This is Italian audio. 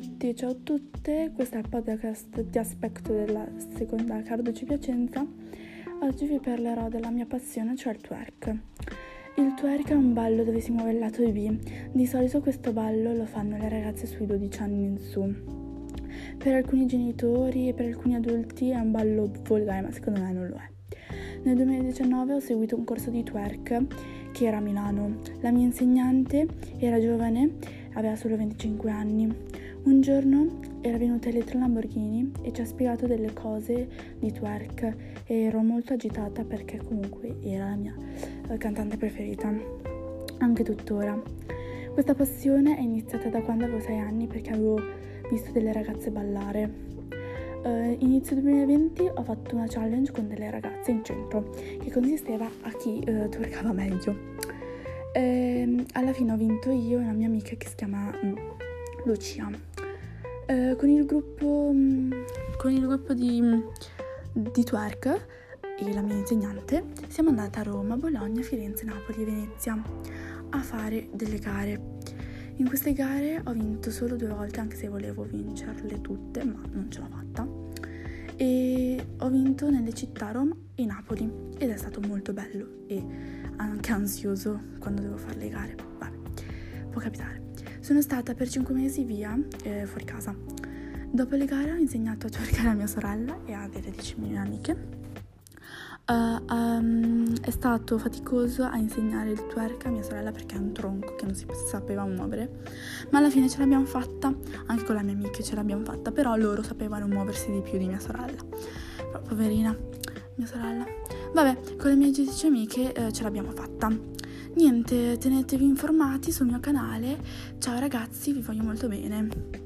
tutti ciao a tutte, questo è il podcast di aspetto della seconda Carduci Piacenza. Oggi vi parlerò della mia passione, cioè il twerk. Il twerk è un ballo dove si muove il lato B. Di solito questo ballo lo fanno le ragazze sui 12 anni in su. Per alcuni genitori e per alcuni adulti è un ballo volgare, ma secondo me non lo è. Nel 2019 ho seguito un corso di twerk che era a Milano. La mia insegnante era giovane aveva solo 25 anni. Un giorno era venuta Elettra Lamborghini e ci ha spiegato delle cose di twerk e ero molto agitata perché comunque era la mia eh, cantante preferita, anche tuttora. Questa passione è iniziata da quando avevo 6 anni perché avevo visto delle ragazze ballare. Uh, inizio 2020 ho fatto una challenge con delle ragazze in centro che consisteva a chi uh, twerkava meglio. E ehm, alla fine ho vinto io e una mia amica che si chiama mm, Lucia. Eh, con il gruppo, mm, con il gruppo di, mm, di twerk e la mia insegnante siamo andate a Roma, Bologna, Firenze, Napoli e Venezia a fare delle gare. In queste gare ho vinto solo due volte, anche se volevo vincerle tutte, ma non ce l'ho fatta. E ho vinto nelle città Roma e Napoli ed è stato molto bello e anche ansioso quando devo fare le gare. Vabbè, può capitare. Sono stata per 5 mesi via, eh, fuori casa. Dopo le gare ho insegnato a cercare a mia sorella e a delle 10 mie amiche. Uh, um, è stato faticoso a insegnare il twerk a mia sorella perché è un tronco che non si sapeva muovere, ma alla fine ce l'abbiamo fatta, anche con la mia amica ce l'abbiamo fatta, però loro sapevano muoversi di più di mia sorella. Però, poverina, mia sorella. Vabbè, con le mie 10 amiche eh, ce l'abbiamo fatta. Niente, tenetevi informati sul mio canale. Ciao ragazzi, vi voglio molto bene.